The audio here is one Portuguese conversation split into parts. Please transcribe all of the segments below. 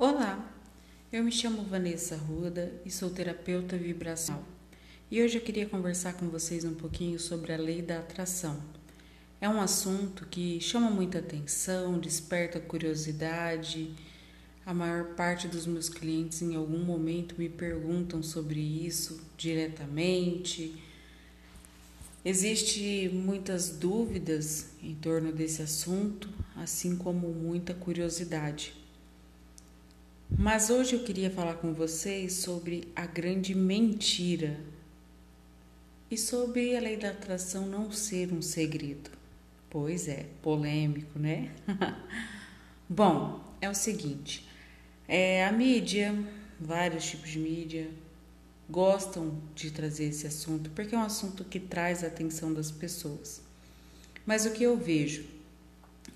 Olá, eu me chamo Vanessa Ruda e sou terapeuta vibracional. E hoje eu queria conversar com vocês um pouquinho sobre a lei da atração. É um assunto que chama muita atenção, desperta curiosidade. A maior parte dos meus clientes em algum momento me perguntam sobre isso diretamente. Existem muitas dúvidas em torno desse assunto, assim como muita curiosidade. Mas hoje eu queria falar com vocês sobre a grande mentira e sobre a lei da atração não ser um segredo. Pois é, polêmico, né? Bom, é o seguinte: é, a mídia, vários tipos de mídia, gostam de trazer esse assunto porque é um assunto que traz a atenção das pessoas. Mas o que eu vejo?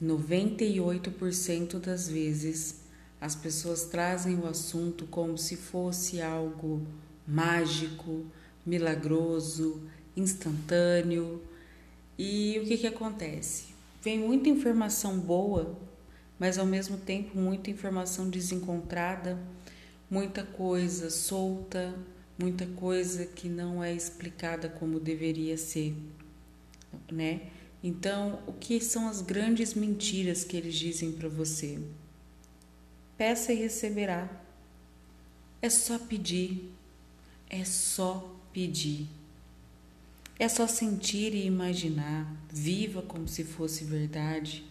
98% das vezes as pessoas trazem o assunto como se fosse algo mágico, milagroso, instantâneo. E o que, que acontece? Vem muita informação boa, mas ao mesmo tempo muita informação desencontrada, muita coisa solta, muita coisa que não é explicada como deveria ser, né? Então, o que são as grandes mentiras que eles dizem para você? Peça e receberá. É só pedir. É só pedir. É só sentir e imaginar. Viva como se fosse verdade.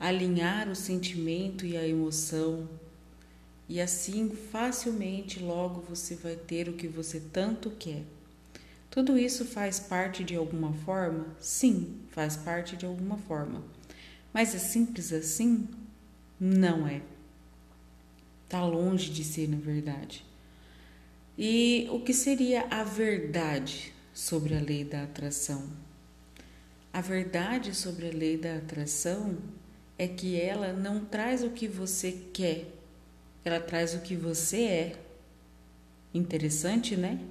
Alinhar o sentimento e a emoção. E assim, facilmente, logo você vai ter o que você tanto quer. Tudo isso faz parte de alguma forma? Sim, faz parte de alguma forma. Mas é simples assim? Não é. Está longe de ser, na verdade. E o que seria a verdade sobre a lei da atração? A verdade sobre a lei da atração é que ela não traz o que você quer, ela traz o que você é. Interessante, né?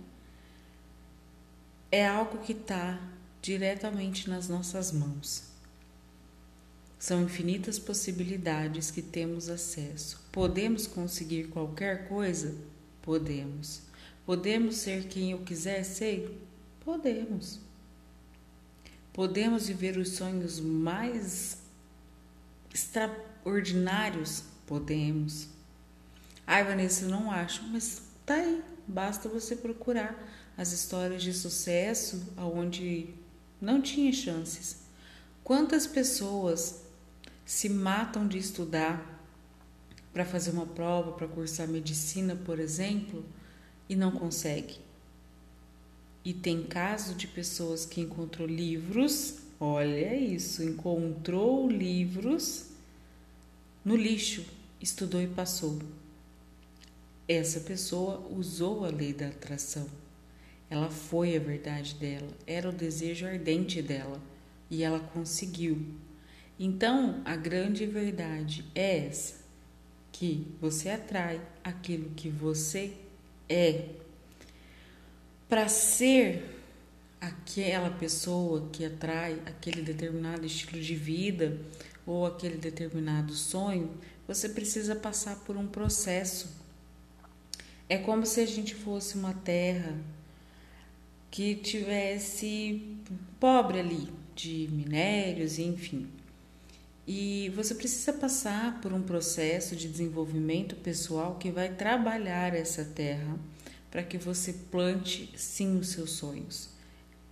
É algo que está diretamente nas nossas mãos. São infinitas possibilidades que temos acesso. Podemos conseguir qualquer coisa? Podemos. Podemos ser quem eu quiser ser? Podemos. Podemos viver os sonhos mais extraordinários? Podemos. Ai, Vanessa, não acho, mas tá aí. Basta você procurar as histórias de sucesso onde não tinha chances. Quantas pessoas se matam de estudar para fazer uma prova, para cursar medicina, por exemplo, e não consegue. E tem caso de pessoas que encontrou livros, olha isso, encontrou livros no lixo, estudou e passou. Essa pessoa usou a lei da atração. Ela foi a verdade dela, era o desejo ardente dela e ela conseguiu. Então, a grande verdade é essa: que você atrai aquilo que você é. Para ser aquela pessoa que atrai aquele determinado estilo de vida ou aquele determinado sonho, você precisa passar por um processo. É como se a gente fosse uma terra que tivesse pobre ali de minérios, enfim. E você precisa passar por um processo de desenvolvimento pessoal que vai trabalhar essa terra para que você plante sim os seus sonhos.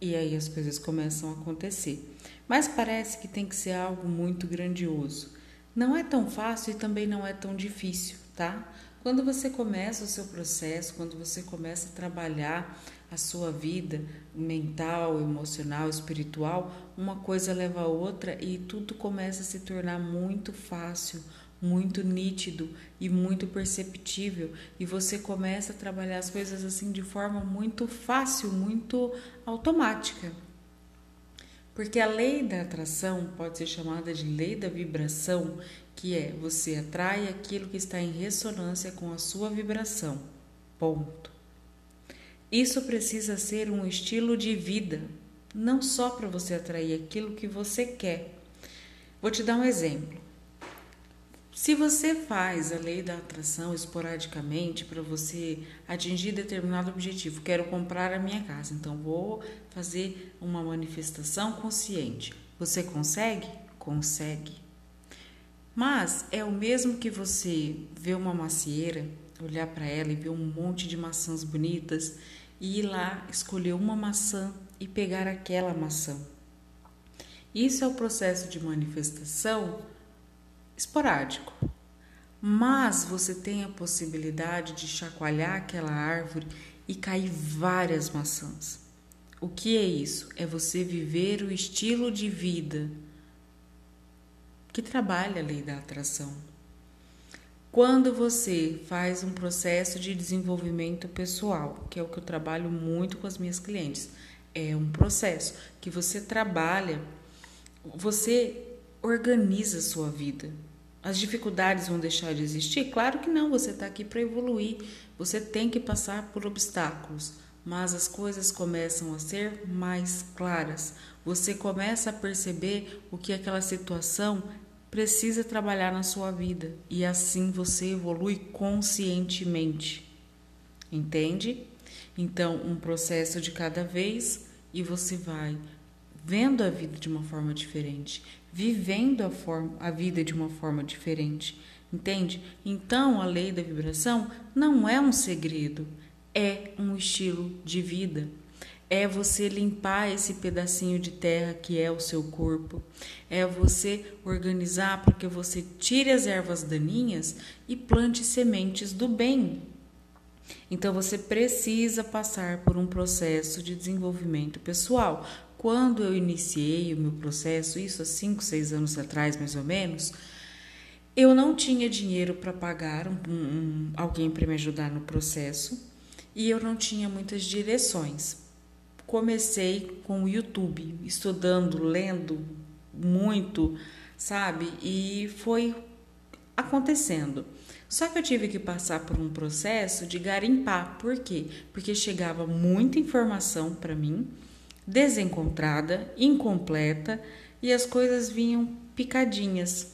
E aí as coisas começam a acontecer. Mas parece que tem que ser algo muito grandioso. Não é tão fácil e também não é tão difícil, tá? Quando você começa o seu processo, quando você começa a trabalhar a sua vida mental, emocional, espiritual, uma coisa leva a outra e tudo começa a se tornar muito fácil, muito nítido e muito perceptível e você começa a trabalhar as coisas assim de forma muito fácil, muito automática. Porque a lei da atração pode ser chamada de lei da vibração, que é você atrai aquilo que está em ressonância com a sua vibração. Ponto. Isso precisa ser um estilo de vida, não só para você atrair aquilo que você quer. Vou te dar um exemplo. Se você faz a lei da atração esporadicamente para você atingir determinado objetivo, quero comprar a minha casa, então vou fazer uma manifestação consciente. Você consegue? Consegue. Mas é o mesmo que você ver uma macieira, olhar para ela e ver um monte de maçãs bonitas e ir lá escolher uma maçã e pegar aquela maçã. Isso é o processo de manifestação esporádico. Mas você tem a possibilidade de chacoalhar aquela árvore e cair várias maçãs. O que é isso? É você viver o estilo de vida que trabalha a lei da atração. Quando você faz um processo de desenvolvimento pessoal, que é o que eu trabalho muito com as minhas clientes, é um processo que você trabalha, você organiza a sua vida. As dificuldades vão deixar de existir? Claro que não, você está aqui para evoluir, você tem que passar por obstáculos, mas as coisas começam a ser mais claras. Você começa a perceber o que aquela situação precisa trabalhar na sua vida e assim você evolui conscientemente. Entende? Então, um processo de cada vez e você vai vendo a vida de uma forma diferente, vivendo a, forma, a vida de uma forma diferente. Entende? Então, a lei da vibração não é um segredo, é um estilo de vida é você limpar esse pedacinho de terra que é o seu corpo, é você organizar para que você tire as ervas daninhas e plante sementes do bem. Então você precisa passar por um processo de desenvolvimento pessoal. Quando eu iniciei o meu processo, isso há 5, 6 anos atrás mais ou menos, eu não tinha dinheiro para pagar um, um, alguém para me ajudar no processo e eu não tinha muitas direções comecei com o YouTube, estudando, lendo muito, sabe? E foi acontecendo. Só que eu tive que passar por um processo de garimpar. Por quê? Porque chegava muita informação para mim, desencontrada, incompleta, e as coisas vinham picadinhas.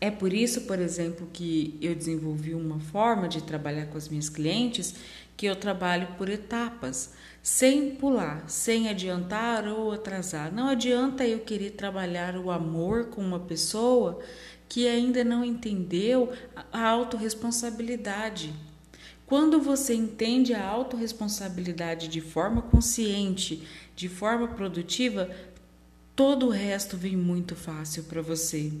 É por isso, por exemplo, que eu desenvolvi uma forma de trabalhar com as minhas clientes que eu trabalho por etapas sem pular, sem adiantar ou atrasar. Não adianta eu querer trabalhar o amor com uma pessoa que ainda não entendeu a autorresponsabilidade. Quando você entende a autorresponsabilidade de forma consciente, de forma produtiva, todo o resto vem muito fácil para você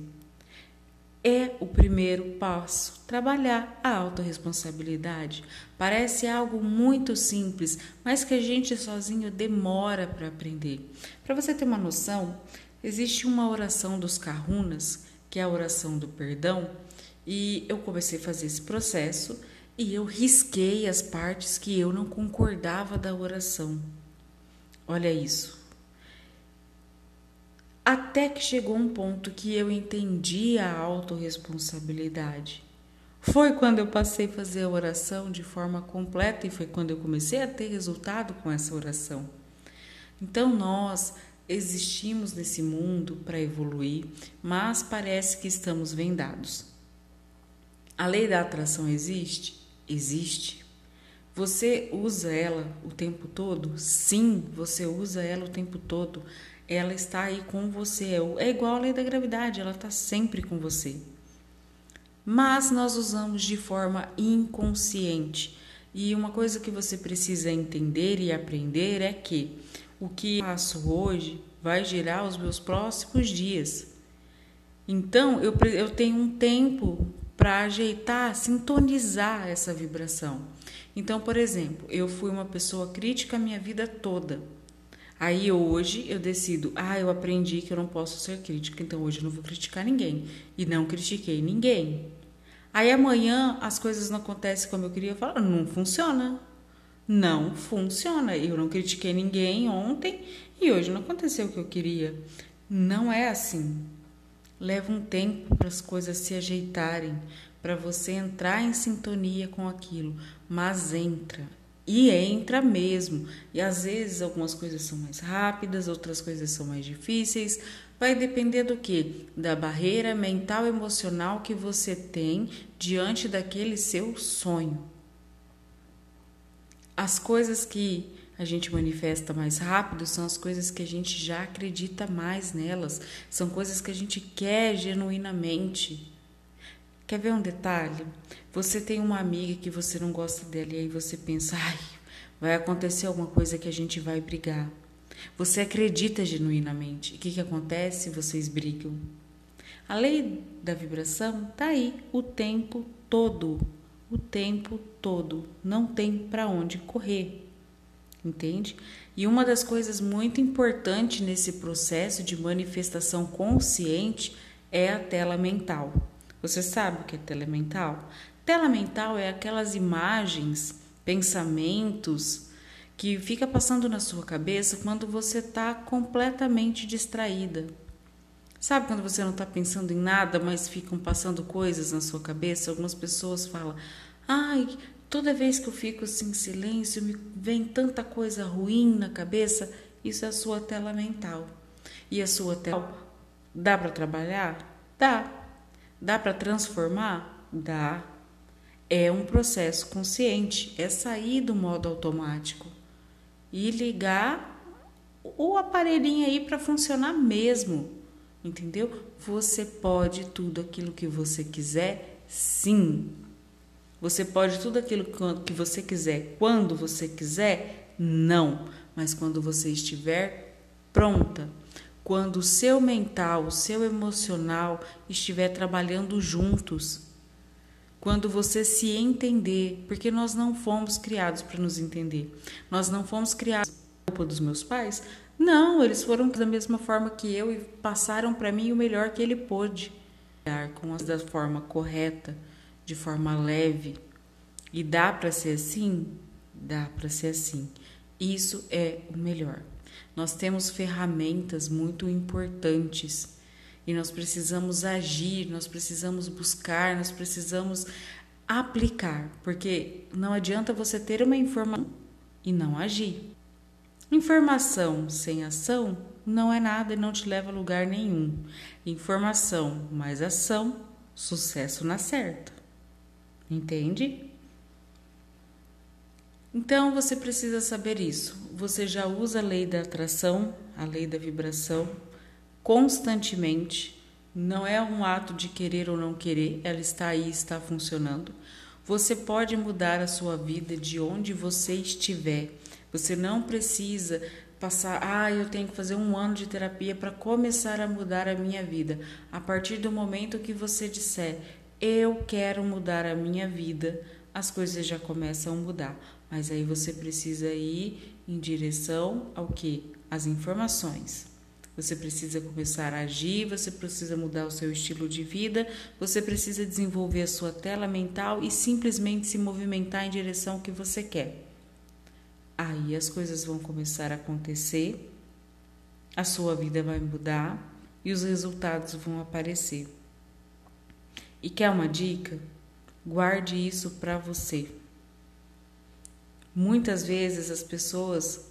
é o primeiro passo. Trabalhar a autorresponsabilidade. Parece algo muito simples, mas que a gente sozinho demora para aprender. Para você ter uma noção, existe uma oração dos Kahunas, que é a oração do perdão, e eu comecei a fazer esse processo e eu risquei as partes que eu não concordava da oração. Olha isso. Até que chegou um ponto que eu entendi a autorresponsabilidade. Foi quando eu passei a fazer a oração de forma completa e foi quando eu comecei a ter resultado com essa oração. Então nós existimos nesse mundo para evoluir, mas parece que estamos vendados. A lei da atração existe? Existe. Você usa ela o tempo todo? Sim, você usa ela o tempo todo ela está aí com você. É igual a lei da gravidade, ela está sempre com você. Mas nós usamos de forma inconsciente. E uma coisa que você precisa entender e aprender é que o que eu faço hoje vai gerar os meus próximos dias. Então eu, eu tenho um tempo para ajeitar, sintonizar essa vibração. Então, por exemplo, eu fui uma pessoa crítica a minha vida toda. Aí hoje eu decido, ah, eu aprendi que eu não posso ser crítica, então hoje eu não vou criticar ninguém. E não critiquei ninguém. Aí amanhã as coisas não acontecem como eu queria, eu falo, não funciona. Não funciona. Eu não critiquei ninguém ontem e hoje não aconteceu o que eu queria. Não é assim. Leva um tempo para as coisas se ajeitarem, para você entrar em sintonia com aquilo, mas entra, e entra mesmo. E às vezes algumas coisas são mais rápidas, outras coisas são mais difíceis, vai depender do que? Da barreira mental emocional que você tem diante daquele seu sonho. As coisas que a gente manifesta mais rápido são as coisas que a gente já acredita mais nelas, são coisas que a gente quer genuinamente. Quer ver um detalhe? Você tem uma amiga que você não gosta dela e aí você pensa, ai, vai acontecer alguma coisa que a gente vai brigar. Você acredita genuinamente. O que, que acontece? Vocês brigam. A lei da vibração tá aí o tempo todo. O tempo todo. Não tem para onde correr. Entende? E uma das coisas muito importantes nesse processo de manifestação consciente é a tela mental. Você sabe o que é tela mental? Tela mental é aquelas imagens, pensamentos, que fica passando na sua cabeça quando você está completamente distraída. Sabe quando você não está pensando em nada, mas ficam passando coisas na sua cabeça? Algumas pessoas falam: ai, toda vez que eu fico assim em silêncio, me vem tanta coisa ruim na cabeça. Isso é a sua tela mental. E a sua tela dá para trabalhar? Dá. Dá para transformar? Dá. É um processo consciente, é sair do modo automático e ligar o aparelhinho aí para funcionar mesmo. Entendeu? Você pode tudo aquilo que você quiser, sim. Você pode tudo aquilo que você quiser quando você quiser? Não. Mas quando você estiver pronta, quando o seu mental, o seu emocional estiver trabalhando juntos, quando você se entender, porque nós não fomos criados para nos entender. Nós não fomos criados culpa dos meus pais? Não, eles foram da mesma forma que eu e passaram para mim o melhor que ele pôde. Com as da forma correta, de forma leve. E dá para ser assim? Dá para ser assim. Isso é o melhor. Nós temos ferramentas muito importantes e nós precisamos agir, nós precisamos buscar, nós precisamos aplicar, porque não adianta você ter uma informação e não agir. Informação sem ação não é nada e não te leva a lugar nenhum. Informação mais ação, sucesso na certa. Entende? Então você precisa saber isso. Você já usa a lei da atração, a lei da vibração, constantemente. Não é um ato de querer ou não querer, ela está aí, está funcionando. Você pode mudar a sua vida de onde você estiver. Você não precisa passar, ah, eu tenho que fazer um ano de terapia para começar a mudar a minha vida. A partir do momento que você disser, eu quero mudar a minha vida, as coisas já começam a mudar. Mas aí você precisa ir em direção ao que? As informações. Você precisa começar a agir, você precisa mudar o seu estilo de vida, você precisa desenvolver a sua tela mental e simplesmente se movimentar em direção ao que você quer. Aí as coisas vão começar a acontecer, a sua vida vai mudar e os resultados vão aparecer. E quer uma dica? Guarde isso para você. Muitas vezes as pessoas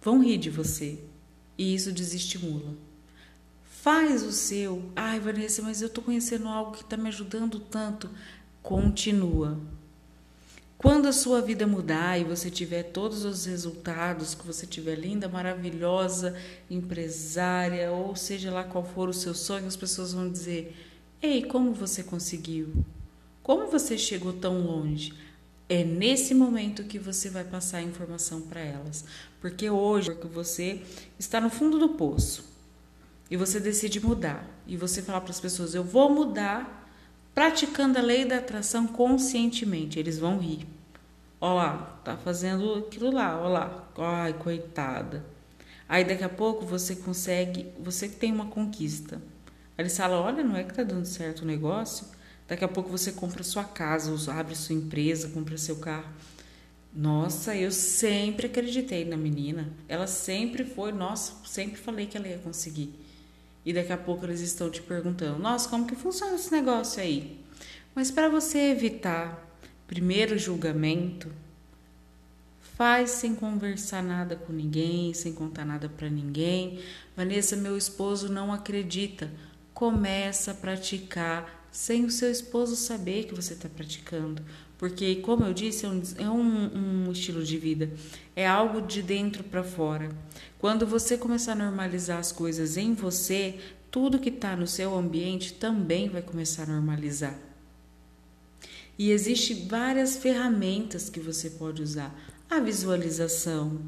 vão rir de você, e isso desestimula. Faz o seu. Ai, Vanessa, mas eu estou conhecendo algo que está me ajudando tanto. Continua. Quando a sua vida mudar e você tiver todos os resultados, que você tiver linda, maravilhosa, empresária, ou seja lá qual for o seu sonho, as pessoas vão dizer: Ei, como você conseguiu? Como você chegou tão longe? É nesse momento que você vai passar a informação para elas. Porque hoje, porque você está no fundo do poço e você decide mudar, e você fala para as pessoas: Eu vou mudar praticando a lei da atração conscientemente. Eles vão rir. Ó lá, tá fazendo aquilo lá, ó lá. Ai, coitada. Aí daqui a pouco você consegue, você tem uma conquista. Aí eles falam: Olha, não é que tá dando certo o negócio? Daqui a pouco você compra sua casa, abre sua empresa, compra seu carro. Nossa, eu sempre acreditei na menina. Ela sempre foi, nossa, sempre falei que ela ia conseguir. E daqui a pouco eles estão te perguntando: "Nossa, como que funciona esse negócio aí?". Mas para você evitar primeiro julgamento, Faz sem conversar nada com ninguém, sem contar nada para ninguém. Vanessa, meu esposo não acredita. Começa a praticar sem o seu esposo saber que você está praticando. Porque, como eu disse, é um, é um, um estilo de vida, é algo de dentro para fora. Quando você começar a normalizar as coisas em você, tudo que está no seu ambiente também vai começar a normalizar. E existem várias ferramentas que você pode usar a visualização,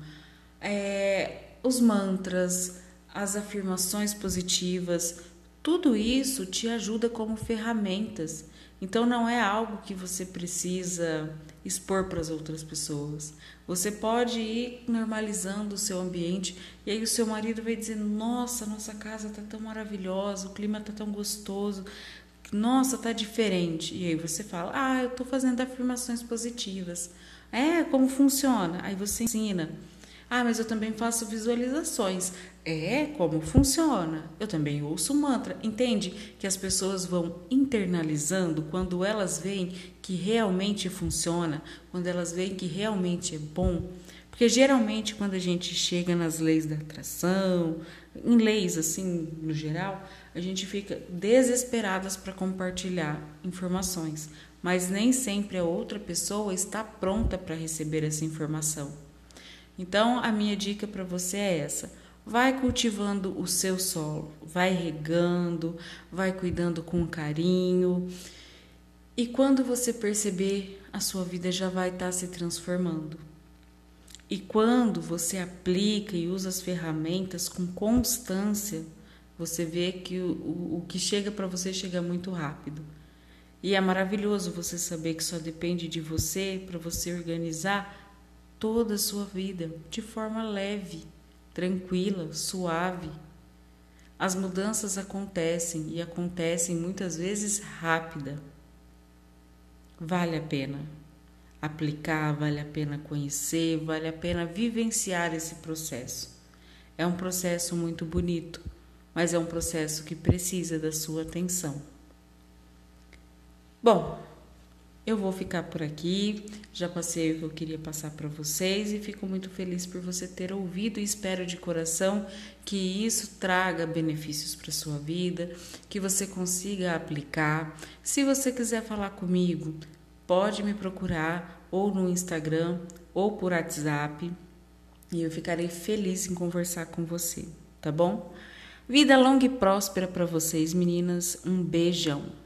é, os mantras, as afirmações positivas, tudo isso te ajuda como ferramentas. Então não é algo que você precisa expor para as outras pessoas. Você pode ir normalizando o seu ambiente e aí o seu marido vai dizendo: "Nossa, nossa casa tá tão maravilhosa, o clima tá tão gostoso. Nossa, tá diferente". E aí você fala: "Ah, eu tô fazendo afirmações positivas". É, como funciona? Aí você ensina. Ah, mas eu também faço visualizações. É, como funciona? Eu também ouço mantra. Entende que as pessoas vão internalizando quando elas veem que realmente funciona, quando elas veem que realmente é bom. Porque geralmente quando a gente chega nas leis da atração, em leis assim no geral, a gente fica desesperadas para compartilhar informações mas nem sempre a outra pessoa está pronta para receber essa informação. Então, a minha dica para você é essa: vai cultivando o seu solo, vai regando, vai cuidando com carinho. E quando você perceber, a sua vida já vai estar tá se transformando. E quando você aplica e usa as ferramentas com constância, você vê que o, o, o que chega para você chega muito rápido. E é maravilhoso você saber que só depende de você para você organizar toda a sua vida de forma leve, tranquila, suave. As mudanças acontecem e acontecem muitas vezes rápida. Vale a pena aplicar, vale a pena conhecer, vale a pena vivenciar esse processo. É um processo muito bonito, mas é um processo que precisa da sua atenção. Bom, eu vou ficar por aqui. Já passei o que eu queria passar para vocês e fico muito feliz por você ter ouvido e espero de coração que isso traga benefícios para sua vida, que você consiga aplicar. Se você quiser falar comigo, pode me procurar ou no Instagram ou por WhatsApp e eu ficarei feliz em conversar com você, tá bom? Vida longa e próspera para vocês, meninas. Um beijão.